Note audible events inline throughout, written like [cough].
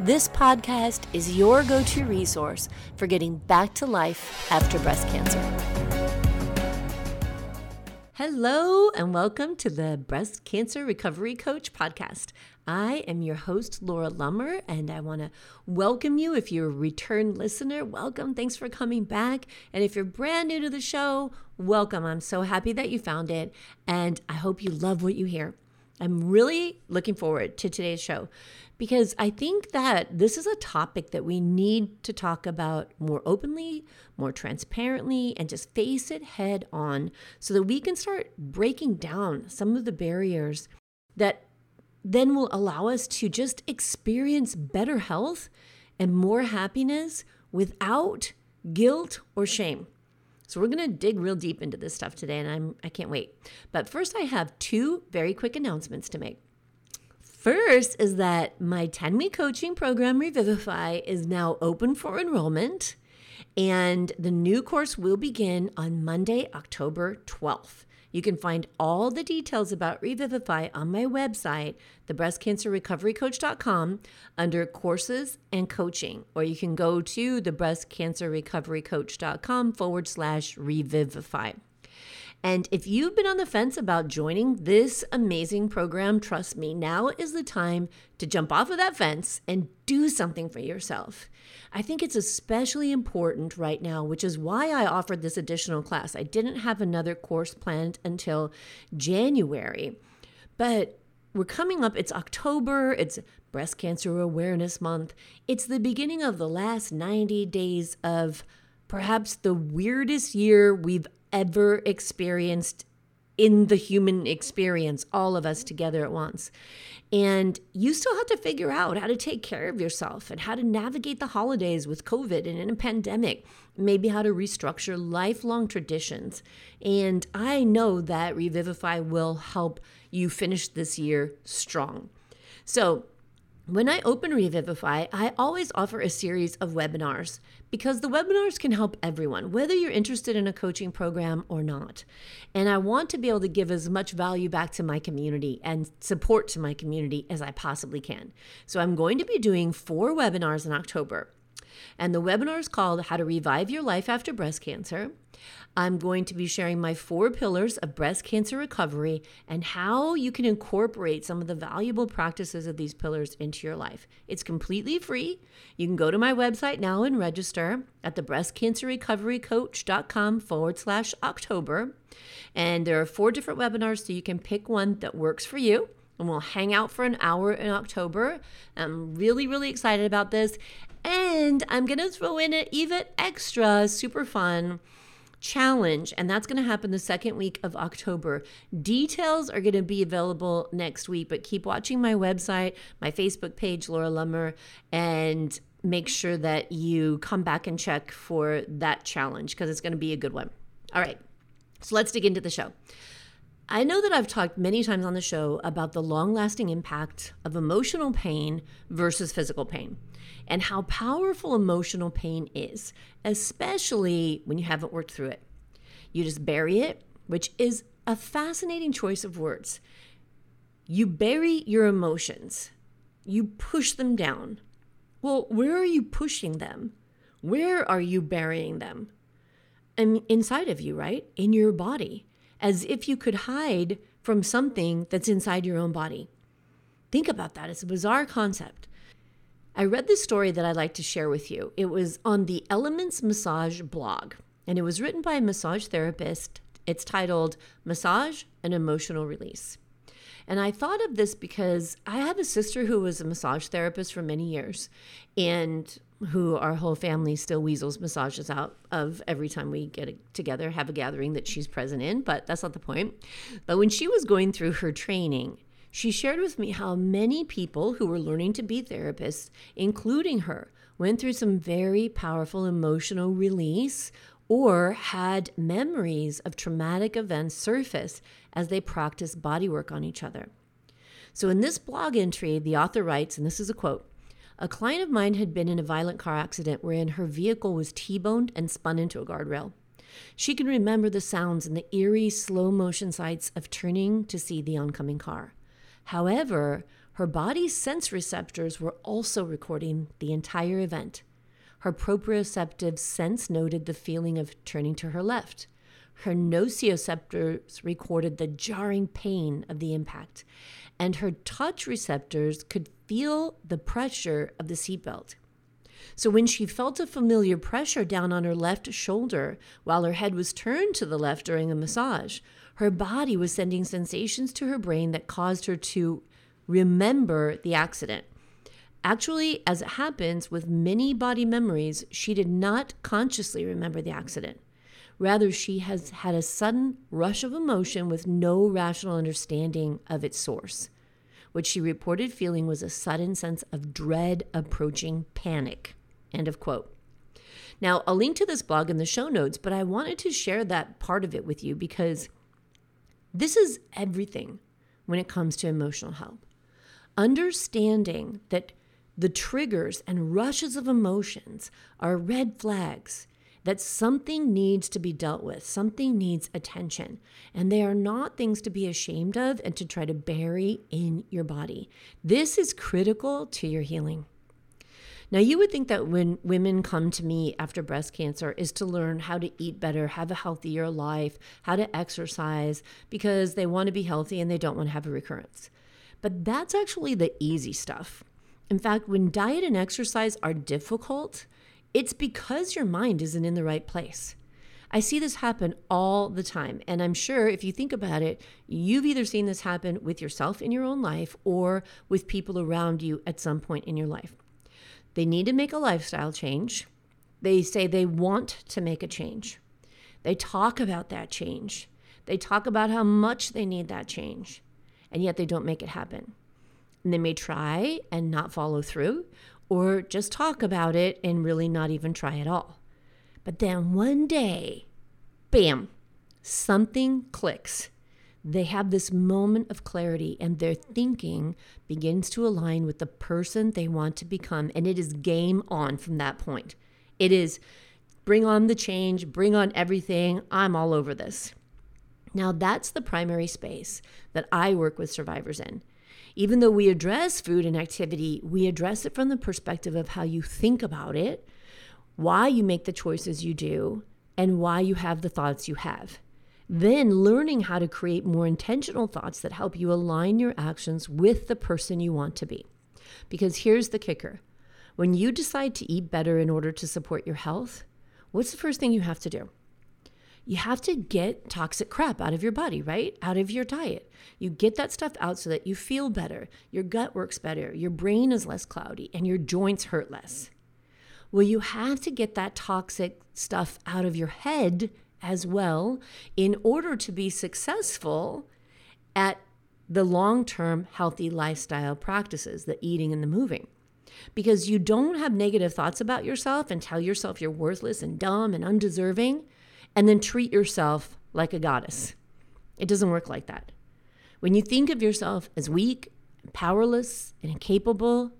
This podcast is your go to resource for getting back to life after breast cancer. Hello, and welcome to the Breast Cancer Recovery Coach podcast. I am your host, Laura Lummer, and I want to welcome you. If you're a return listener, welcome. Thanks for coming back. And if you're brand new to the show, welcome. I'm so happy that you found it, and I hope you love what you hear. I'm really looking forward to today's show because I think that this is a topic that we need to talk about more openly, more transparently, and just face it head on so that we can start breaking down some of the barriers that then will allow us to just experience better health and more happiness without guilt or shame. So we're going to dig real deep into this stuff today and I'm I can't wait. But first I have two very quick announcements to make. First is that my 10 week coaching program, Revivify, is now open for enrollment, and the new course will begin on Monday, October 12th. You can find all the details about Revivify on my website, thebreastcancerrecoverycoach.com, under courses and coaching, or you can go to thebreastcancerrecoverycoach.com forward slash revivify. And if you've been on the fence about joining this amazing program, trust me, now is the time to jump off of that fence and do something for yourself. I think it's especially important right now, which is why I offered this additional class. I didn't have another course planned until January, but we're coming up. It's October, it's Breast Cancer Awareness Month. It's the beginning of the last 90 days of perhaps the weirdest year we've ever experienced in the human experience, all of us together at once. And you still have to figure out how to take care of yourself and how to navigate the holidays with COVID and in a pandemic, maybe how to restructure lifelong traditions. And I know that Revivify will help you finish this year strong. So, when I open Revivify, I always offer a series of webinars because the webinars can help everyone, whether you're interested in a coaching program or not. And I want to be able to give as much value back to my community and support to my community as I possibly can. So I'm going to be doing four webinars in October. And the webinar is called How to Revive Your Life After Breast Cancer. I'm going to be sharing my four pillars of breast cancer recovery and how you can incorporate some of the valuable practices of these pillars into your life. It's completely free. You can go to my website now and register at the breastcancerrecoverycoach.com forward slash October. And there are four different webinars, so you can pick one that works for you and we'll hang out for an hour in October. I'm really, really excited about this. And I'm going to throw in an even extra super fun challenge, and that's going to happen the second week of October. Details are going to be available next week, but keep watching my website, my Facebook page, Laura Lummer, and make sure that you come back and check for that challenge because it's going to be a good one. All right, so let's dig into the show. I know that I've talked many times on the show about the long lasting impact of emotional pain versus physical pain and how powerful emotional pain is, especially when you haven't worked through it. You just bury it, which is a fascinating choice of words. You bury your emotions, you push them down. Well, where are you pushing them? Where are you burying them? And inside of you, right? In your body, as if you could hide from something that's inside your own body. Think about that. It's a bizarre concept. I read this story that I'd like to share with you. It was on the Elements Massage blog, and it was written by a massage therapist. It's titled Massage and Emotional Release. And I thought of this because I have a sister who was a massage therapist for many years and who our whole family still weasels massages out of every time we get together, have a gathering that she's present in, but that's not the point. But when she was going through her training, She shared with me how many people who were learning to be therapists, including her, went through some very powerful emotional release or had memories of traumatic events surface as they practiced bodywork on each other. So, in this blog entry, the author writes, and this is a quote A client of mine had been in a violent car accident wherein her vehicle was T boned and spun into a guardrail. She can remember the sounds and the eerie slow motion sights of turning to see the oncoming car. However, her body's sense receptors were also recording the entire event. Her proprioceptive sense noted the feeling of turning to her left. Her nociceptors recorded the jarring pain of the impact, and her touch receptors could feel the pressure of the seatbelt. So when she felt a familiar pressure down on her left shoulder while her head was turned to the left during a massage, her body was sending sensations to her brain that caused her to remember the accident. Actually, as it happens with many body memories, she did not consciously remember the accident. Rather, she has had a sudden rush of emotion with no rational understanding of its source. What she reported feeling was a sudden sense of dread approaching panic. End of quote. Now, I'll link to this blog in the show notes, but I wanted to share that part of it with you because this is everything when it comes to emotional health. Understanding that the triggers and rushes of emotions are red flags that something needs to be dealt with, something needs attention. And they are not things to be ashamed of and to try to bury in your body. This is critical to your healing. Now, you would think that when women come to me after breast cancer is to learn how to eat better, have a healthier life, how to exercise, because they want to be healthy and they don't want to have a recurrence. But that's actually the easy stuff. In fact, when diet and exercise are difficult, it's because your mind isn't in the right place. I see this happen all the time. And I'm sure if you think about it, you've either seen this happen with yourself in your own life or with people around you at some point in your life. They need to make a lifestyle change. They say they want to make a change. They talk about that change. They talk about how much they need that change, and yet they don't make it happen. And they may try and not follow through, or just talk about it and really not even try at all. But then one day, bam, something clicks. They have this moment of clarity and their thinking begins to align with the person they want to become. And it is game on from that point. It is bring on the change, bring on everything. I'm all over this. Now, that's the primary space that I work with survivors in. Even though we address food and activity, we address it from the perspective of how you think about it, why you make the choices you do, and why you have the thoughts you have. Then learning how to create more intentional thoughts that help you align your actions with the person you want to be. Because here's the kicker when you decide to eat better in order to support your health, what's the first thing you have to do? you have to get toxic crap out of your body, right? Out of your diet. You get that stuff out so that you feel better, your gut works better, your brain is less cloudy, and your joints hurt less. Well, you have to get that toxic stuff out of your head as well in order to be successful at the long term healthy lifestyle practices, the eating and the moving. Because you don't have negative thoughts about yourself and tell yourself you're worthless and dumb and undeserving and then treat yourself like a goddess. It doesn't work like that. When you think of yourself as weak, powerless, and incapable,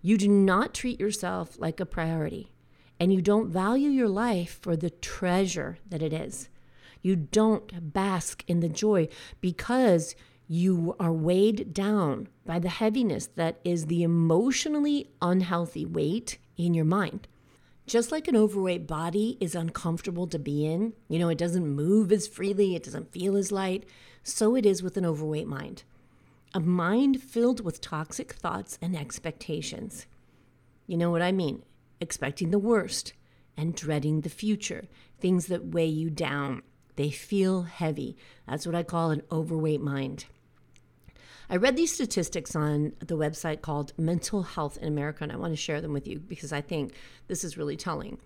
you do not treat yourself like a priority. And you don't value your life for the treasure that it is. You don't bask in the joy because you are weighed down by the heaviness that is the emotionally unhealthy weight in your mind. Just like an overweight body is uncomfortable to be in, you know, it doesn't move as freely, it doesn't feel as light, so it is with an overweight mind. A mind filled with toxic thoughts and expectations. You know what I mean? Expecting the worst and dreading the future, things that weigh you down. They feel heavy. That's what I call an overweight mind. I read these statistics on the website called Mental Health in America, and I want to share them with you because I think this is really telling.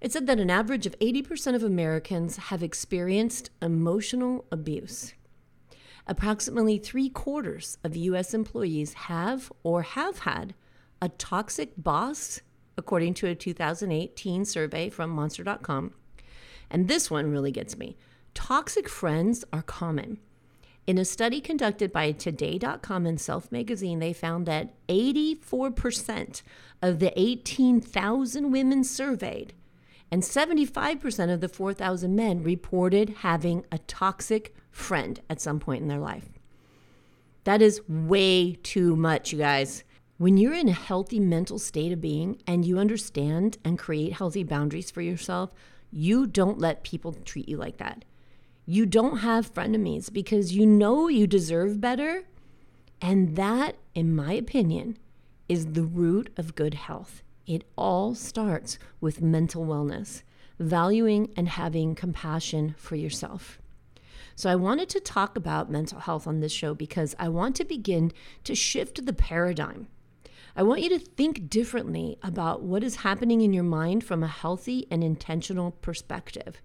It said that an average of 80% of Americans have experienced emotional abuse. Approximately three quarters of US employees have or have had a toxic boss, according to a 2018 survey from Monster.com. And this one really gets me. Toxic friends are common. In a study conducted by Today.com and Self Magazine, they found that 84% of the 18,000 women surveyed and 75% of the 4,000 men reported having a toxic friend at some point in their life. That is way too much, you guys. When you're in a healthy mental state of being and you understand and create healthy boundaries for yourself, you don't let people treat you like that. You don't have frenemies because you know you deserve better. And that, in my opinion, is the root of good health. It all starts with mental wellness, valuing and having compassion for yourself. So, I wanted to talk about mental health on this show because I want to begin to shift the paradigm. I want you to think differently about what is happening in your mind from a healthy and intentional perspective.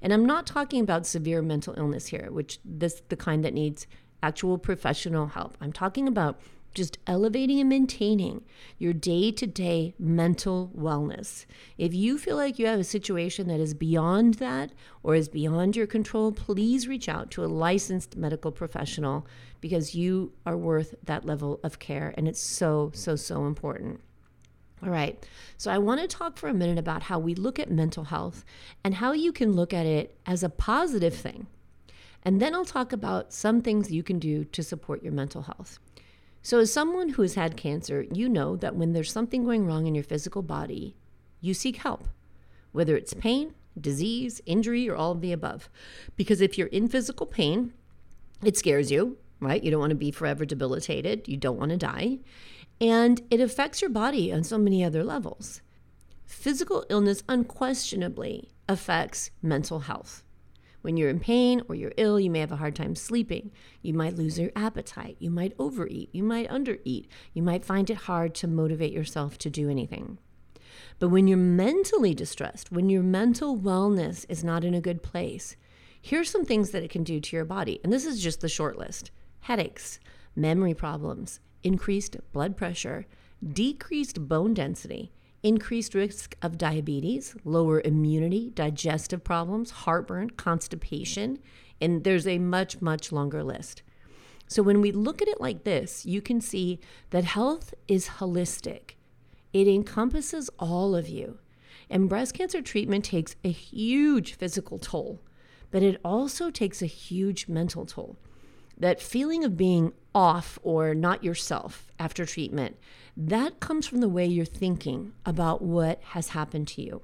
And I'm not talking about severe mental illness here, which this the kind that needs actual professional help. I'm talking about just elevating and maintaining your day to day mental wellness. If you feel like you have a situation that is beyond that or is beyond your control, please reach out to a licensed medical professional because you are worth that level of care. And it's so, so, so important. All right, so I want to talk for a minute about how we look at mental health and how you can look at it as a positive thing. And then I'll talk about some things you can do to support your mental health. So, as someone who has had cancer, you know that when there's something going wrong in your physical body, you seek help, whether it's pain, disease, injury, or all of the above. Because if you're in physical pain, it scares you, right? You don't want to be forever debilitated, you don't want to die, and it affects your body on so many other levels. Physical illness unquestionably affects mental health. When you're in pain or you're ill, you may have a hard time sleeping. You might lose your appetite. You might overeat. You might undereat. You might find it hard to motivate yourself to do anything. But when you're mentally distressed, when your mental wellness is not in a good place, here's some things that it can do to your body. And this is just the short list headaches, memory problems, increased blood pressure, decreased bone density, increased risk of diabetes, lower immunity, digestive problems, heartburn, constipation, and there's a much, much longer list. So when we look at it like this, you can see that health is holistic. It encompasses all of you. And breast cancer treatment takes a huge physical toll, but it also takes a huge mental toll. That feeling of being off or not yourself after treatment, that comes from the way you're thinking about what has happened to you.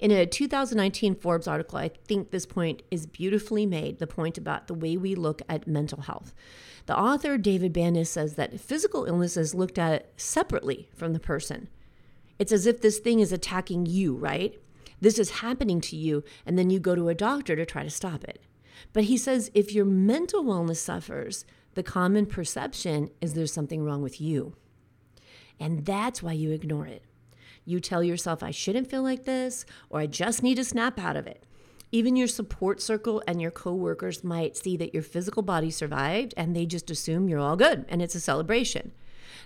In a 2019 Forbes article, I think this point is beautifully made the point about the way we look at mental health. The author, David Bannis, says that physical illness is looked at separately from the person. It's as if this thing is attacking you, right? This is happening to you, and then you go to a doctor to try to stop it. But he says if your mental wellness suffers, the common perception is there's something wrong with you. And that's why you ignore it. You tell yourself, I shouldn't feel like this, or I just need to snap out of it. Even your support circle and your coworkers might see that your physical body survived and they just assume you're all good and it's a celebration.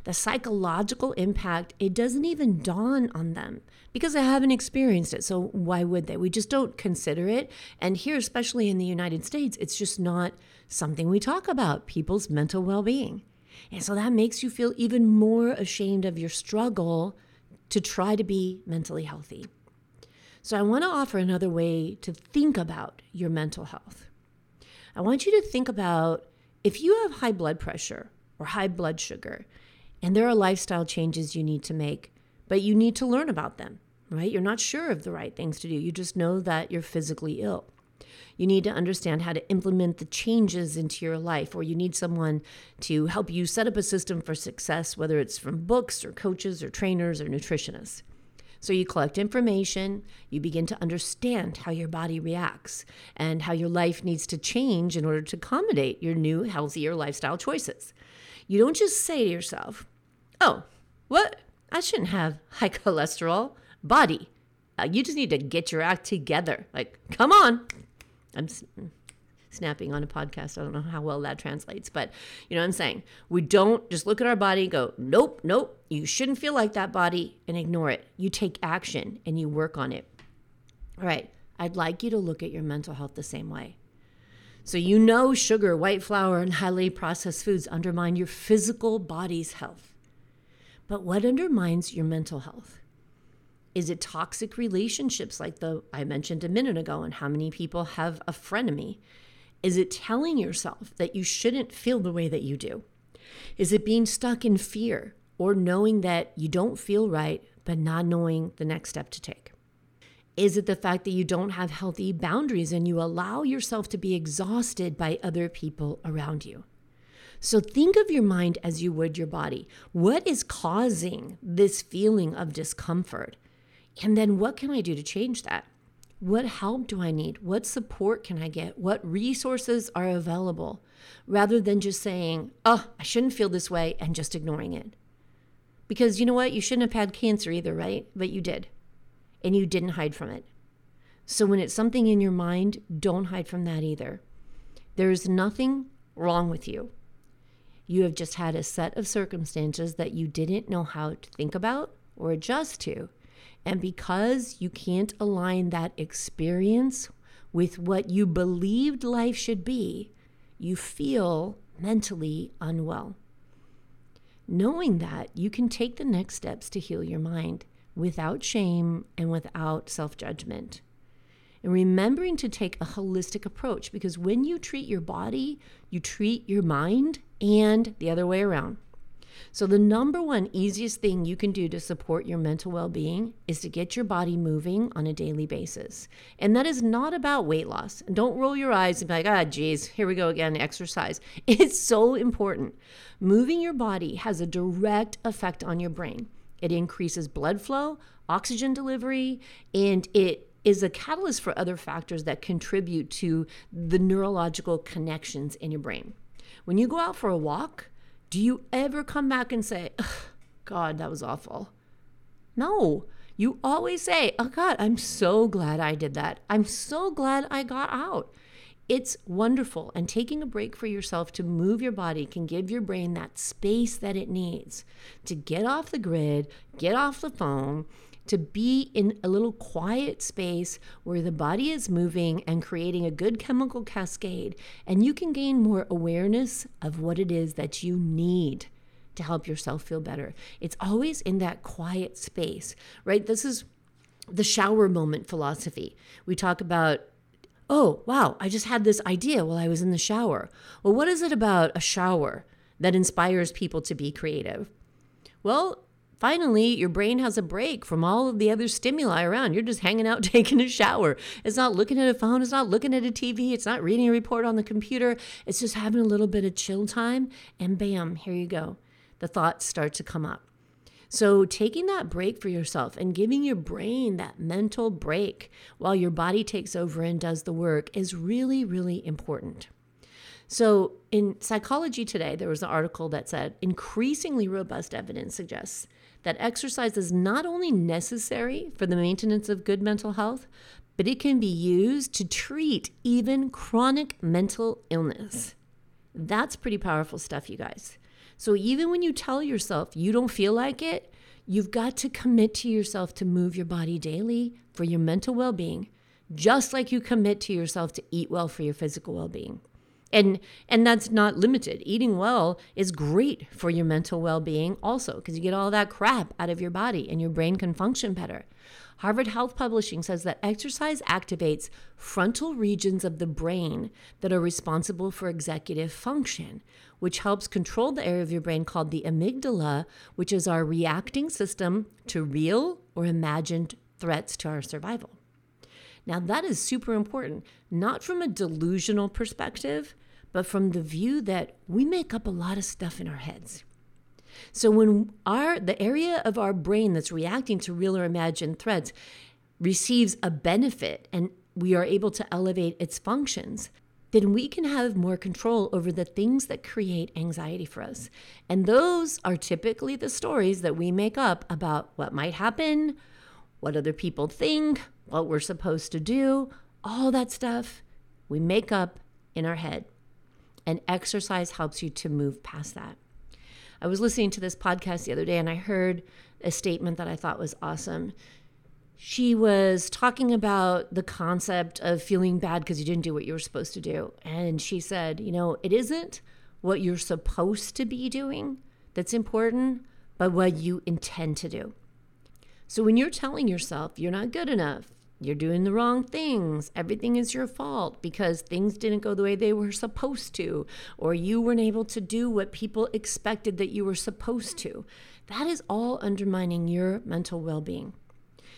The psychological impact, it doesn't even dawn on them because they haven't experienced it. So why would they? We just don't consider it. And here, especially in the United States, it's just not something we talk about people's mental well being. And so that makes you feel even more ashamed of your struggle to try to be mentally healthy. So I want to offer another way to think about your mental health. I want you to think about if you have high blood pressure or high blood sugar, and there are lifestyle changes you need to make, but you need to learn about them, right? You're not sure of the right things to do. You just know that you're physically ill. You need to understand how to implement the changes into your life, or you need someone to help you set up a system for success, whether it's from books or coaches or trainers or nutritionists. So you collect information, you begin to understand how your body reacts and how your life needs to change in order to accommodate your new, healthier lifestyle choices. You don't just say to yourself, oh, what? I shouldn't have high [laughs] cholesterol. Body, uh, you just need to get your act together. Like, come on, I'm snapping on a podcast. I don't know how well that translates, but you know what I'm saying? We don't just look at our body and go, nope, nope, you shouldn't feel like that body and ignore it. You take action and you work on it. All right, I'd like you to look at your mental health the same way. So, you know, sugar, white flour, and highly processed foods undermine your physical body's health. But what undermines your mental health? Is it toxic relationships like the I mentioned a minute ago and how many people have a frenemy? Is it telling yourself that you shouldn't feel the way that you do? Is it being stuck in fear or knowing that you don't feel right but not knowing the next step to take? Is it the fact that you don't have healthy boundaries and you allow yourself to be exhausted by other people around you? So think of your mind as you would your body. What is causing this feeling of discomfort? And then what can I do to change that? What help do I need? What support can I get? What resources are available? Rather than just saying, oh, I shouldn't feel this way and just ignoring it. Because you know what? You shouldn't have had cancer either, right? But you did. And you didn't hide from it. So when it's something in your mind, don't hide from that either. There is nothing wrong with you. You have just had a set of circumstances that you didn't know how to think about or adjust to. And because you can't align that experience with what you believed life should be, you feel mentally unwell. Knowing that, you can take the next steps to heal your mind without shame and without self judgment and remembering to take a holistic approach because when you treat your body, you treat your mind and the other way around. So, the number one easiest thing you can do to support your mental well being is to get your body moving on a daily basis. And that is not about weight loss. Don't roll your eyes and be like, ah, geez, here we go again, exercise. [laughs] It's so important. Moving your body has a direct effect on your brain. It increases blood flow, oxygen delivery, and it is a catalyst for other factors that contribute to the neurological connections in your brain. When you go out for a walk, do you ever come back and say, God, that was awful? No. You always say, Oh God, I'm so glad I did that. I'm so glad I got out. It's wonderful. And taking a break for yourself to move your body can give your brain that space that it needs to get off the grid, get off the phone, to be in a little quiet space where the body is moving and creating a good chemical cascade, and you can gain more awareness of what it is that you need to help yourself feel better. It's always in that quiet space, right? This is the shower moment philosophy. We talk about oh, wow, I just had this idea while I was in the shower. Well, what is it about a shower that inspires people to be creative? Well, finally your brain has a break from all of the other stimuli around. You're just hanging out [laughs] taking a shower. It's not looking at a phone, it's not looking at a TV, it's not reading a report on the computer. It's just having a little bit of chill time and bam, here you go. The thoughts start to come up. So, taking that break for yourself and giving your brain that mental break while your body takes over and does the work is really, really important. So, in Psychology Today, there was an article that said increasingly robust evidence suggests that exercise is not only necessary for the maintenance of good mental health, but it can be used to treat even chronic mental illness. That's pretty powerful stuff, you guys. So even when you tell yourself you don't feel like it, you've got to commit to yourself to move your body daily for your mental well being, just like you commit to yourself to eat well for your physical well being and and that's not limited. Eating well is great for your mental well-being also because you get all that crap out of your body and your brain can function better. Harvard health publishing says that exercise activates frontal regions of the brain that are responsible for executive function which helps control the area of your brain called the amygdala which is our reacting system to real or imagined threats to our survival. Now, that is super important, not from a delusional perspective, but from the view that we make up a lot of stuff in our heads. So when our the area of our brain that's reacting to real or imagined threats receives a benefit and we are able to elevate its functions, then we can have more control over the things that create anxiety for us. And those are typically the stories that we make up about what might happen, what other people think, what we're supposed to do, all that stuff we make up in our head, and exercise helps you to move past that. I was listening to this podcast the other day and I heard a statement that I thought was awesome. She was talking about the concept of feeling bad because you didn't do what you were supposed to do. And she said, you know, it isn't what you're supposed to be doing that's important, but what you intend to do. So when you're telling yourself you're not good enough, you're doing the wrong things, everything is your fault because things didn't go the way they were supposed to, or you weren't able to do what people expected that you were supposed to, that is all undermining your mental well being.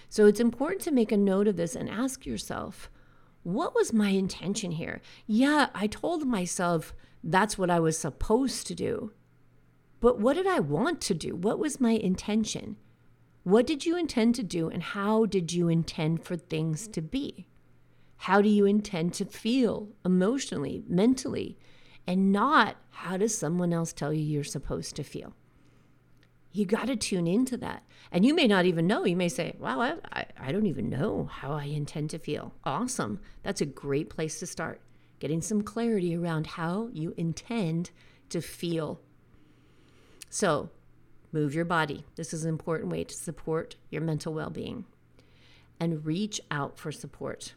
So it's important to make a note of this and ask yourself, what was my intention here? Yeah, I told myself that's what I was supposed to do. But what did I want to do? What was my intention? What did you intend to do, and how did you intend for things to be? How do you intend to feel emotionally, mentally, and not how does someone else tell you you're supposed to feel? You got to tune into that. And you may not even know. You may say, wow, I, I, I don't even know how I intend to feel. Awesome. That's a great place to start. Getting some clarity around how you intend to feel. So, Move your body. This is an important way to support your mental well being. And reach out for support.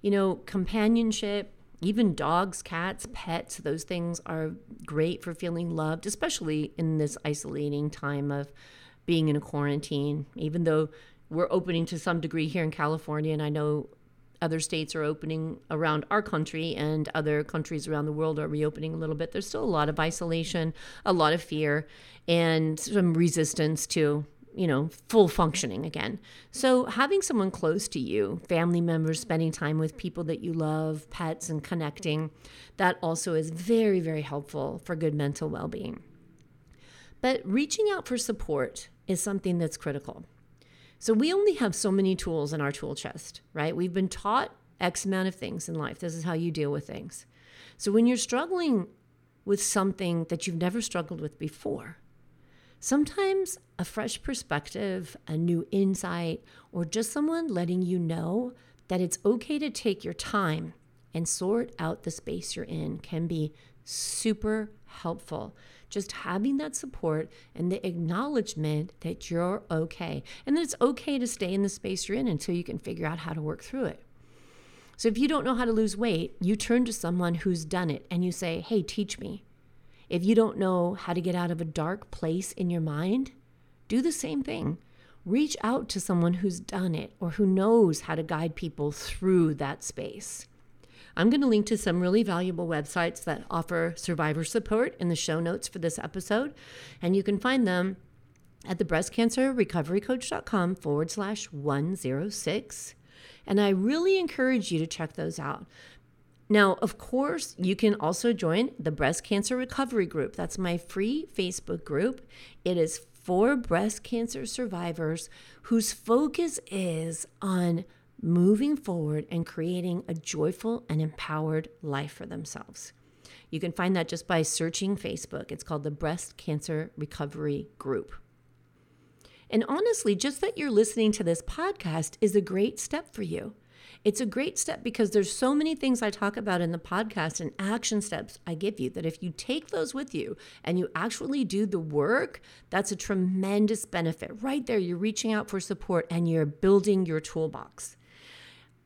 You know, companionship, even dogs, cats, pets, those things are great for feeling loved, especially in this isolating time of being in a quarantine. Even though we're opening to some degree here in California, and I know other states are opening around our country and other countries around the world are reopening a little bit. There's still a lot of isolation, a lot of fear, and some resistance to, you know, full functioning again. So having someone close to you, family members, spending time with people that you love, pets, and connecting, that also is very, very helpful for good mental well being. But reaching out for support is something that's critical. So we only have so many tools in our tool chest, right? We've been taught X amount of things in life. This is how you deal with things. So when you're struggling with something that you've never struggled with before, sometimes a fresh perspective, a new insight, or just someone letting you know that it's okay to take your time and sort out the space you're in can be super helpful just having that support and the acknowledgement that you're okay and that it's okay to stay in the space you're in until you can figure out how to work through it. So if you don't know how to lose weight, you turn to someone who's done it and you say, hey, teach me. If you don't know how to get out of a dark place in your mind, do the same thing. Reach out to someone who's done it or who knows how to guide people through that space. I'm going to link to some really valuable websites that offer survivor support in the show notes for this episode, and you can find them at the breastcancerrecoverycoach.com forward slash 106. And I really encourage you to check those out. Now, of course, you can also join the Breast Cancer Recovery Group. That's my free Facebook group. It is for breast cancer survivors whose focus is on moving forward and creating a joyful and empowered life for themselves. You can find that just by searching Facebook. It's called the Breast Cancer Recovery Group. And honestly, just that you're listening to this podcast is a great step for you. It's a great step because there's so many things I talk about in the podcast and action steps I give you that if you take those with you and you actually do the work, that's a tremendous benefit. Right there, you're reaching out for support and you're building your toolbox.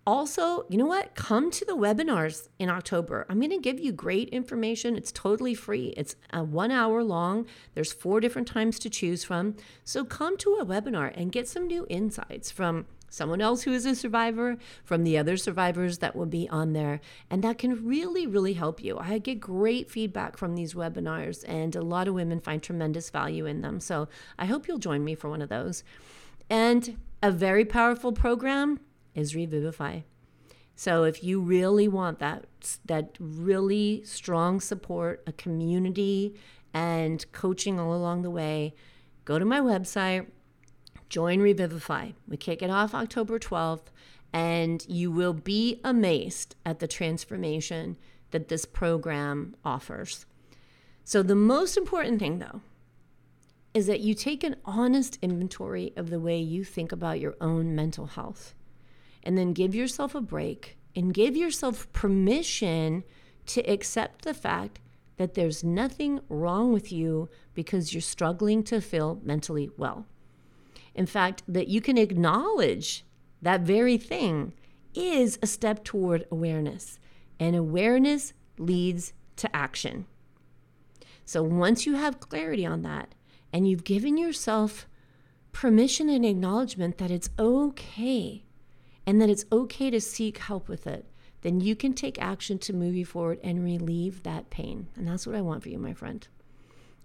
Also, you know what? Come to the webinars in October. I'm going to give you great information. It's totally free. It's a one hour long. There's four different times to choose from. So come to a webinar and get some new insights from someone else who is a survivor, from the other survivors that will be on there. And that can really, really help you. I get great feedback from these webinars, and a lot of women find tremendous value in them. So I hope you'll join me for one of those. And a very powerful program is Revivify. So if you really want that that really strong support, a community and coaching all along the way, go to my website, join Revivify. We kick it off October 12th and you will be amazed at the transformation that this program offers. So the most important thing though is that you take an honest inventory of the way you think about your own mental health and then give yourself a break and give yourself permission to accept the fact that there's nothing wrong with you because you're struggling to feel mentally well. In fact, that you can acknowledge that very thing is a step toward awareness, and awareness leads to action. So once you have clarity on that and you've given yourself permission and acknowledgement that it's okay and that it's okay to seek help with it, then you can take action to move you forward and relieve that pain. And that's what I want for you, my friend.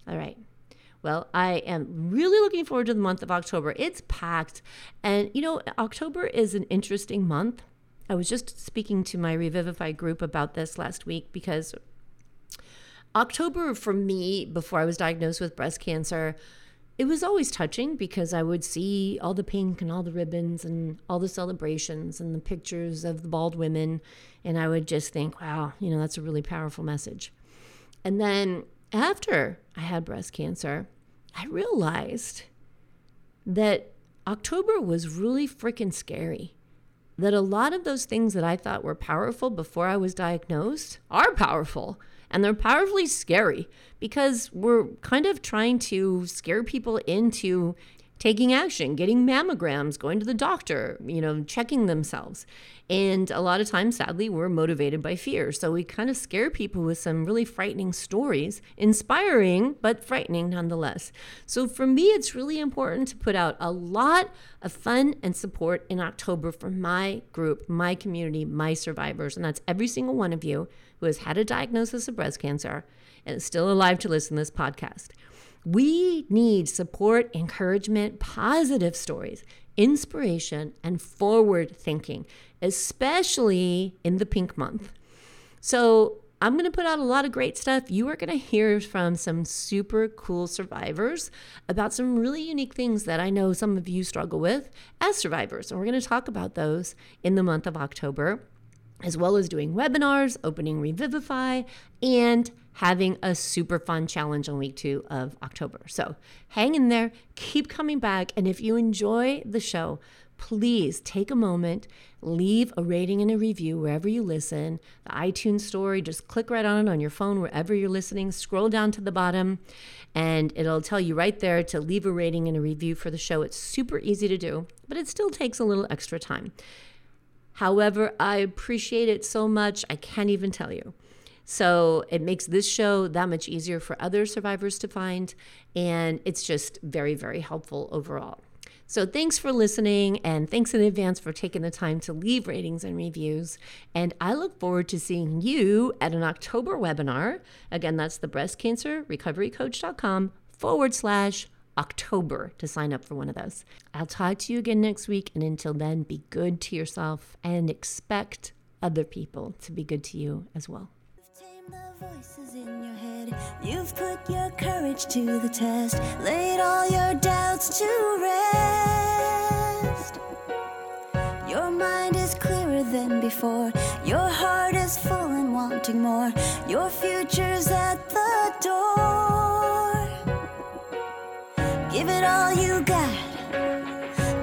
All right. Well, I am really looking forward to the month of October. It's packed. And, you know, October is an interesting month. I was just speaking to my Revivify group about this last week because October for me, before I was diagnosed with breast cancer, it was always touching because I would see all the pink and all the ribbons and all the celebrations and the pictures of the bald women. And I would just think, wow, you know, that's a really powerful message. And then after I had breast cancer, I realized that October was really freaking scary. That a lot of those things that I thought were powerful before I was diagnosed are powerful. And they're powerfully scary because we're kind of trying to scare people into taking action, getting mammograms, going to the doctor, you know, checking themselves. And a lot of times, sadly, we're motivated by fear. So we kind of scare people with some really frightening stories, inspiring, but frightening nonetheless. So for me, it's really important to put out a lot of fun and support in October for my group, my community, my survivors. And that's every single one of you who has had a diagnosis of breast cancer and is still alive to listen to this podcast. We need support, encouragement, positive stories, inspiration, and forward thinking, especially in the pink month. So, I'm going to put out a lot of great stuff. You are going to hear from some super cool survivors about some really unique things that I know some of you struggle with as survivors. And we're going to talk about those in the month of October as well as doing webinars, opening Revivify, and having a super fun challenge on week two of October. So hang in there, keep coming back. And if you enjoy the show, please take a moment, leave a rating and a review wherever you listen. The iTunes story, just click right on it on your phone wherever you're listening. Scroll down to the bottom, and it'll tell you right there to leave a rating and a review for the show. It's super easy to do, but it still takes a little extra time. However, I appreciate it so much, I can't even tell you. So it makes this show that much easier for other survivors to find, and it's just very, very helpful overall. So thanks for listening, and thanks in advance for taking the time to leave ratings and reviews. And I look forward to seeing you at an October webinar. Again, that's the breastcancerrecoverycoach.com forward slash October to sign up for one of those. I'll talk to you again next week. And until then, be good to yourself and expect other people to be good to you as well. You've put your courage to the test, laid all your doubts to rest. Your mind is clearer than before, your heart is full and wanting more. Your future's at the door. Give it all you got,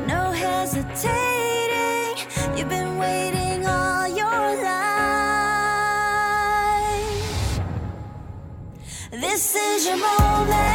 no hesitating. You've been waiting all your life. This is your moment.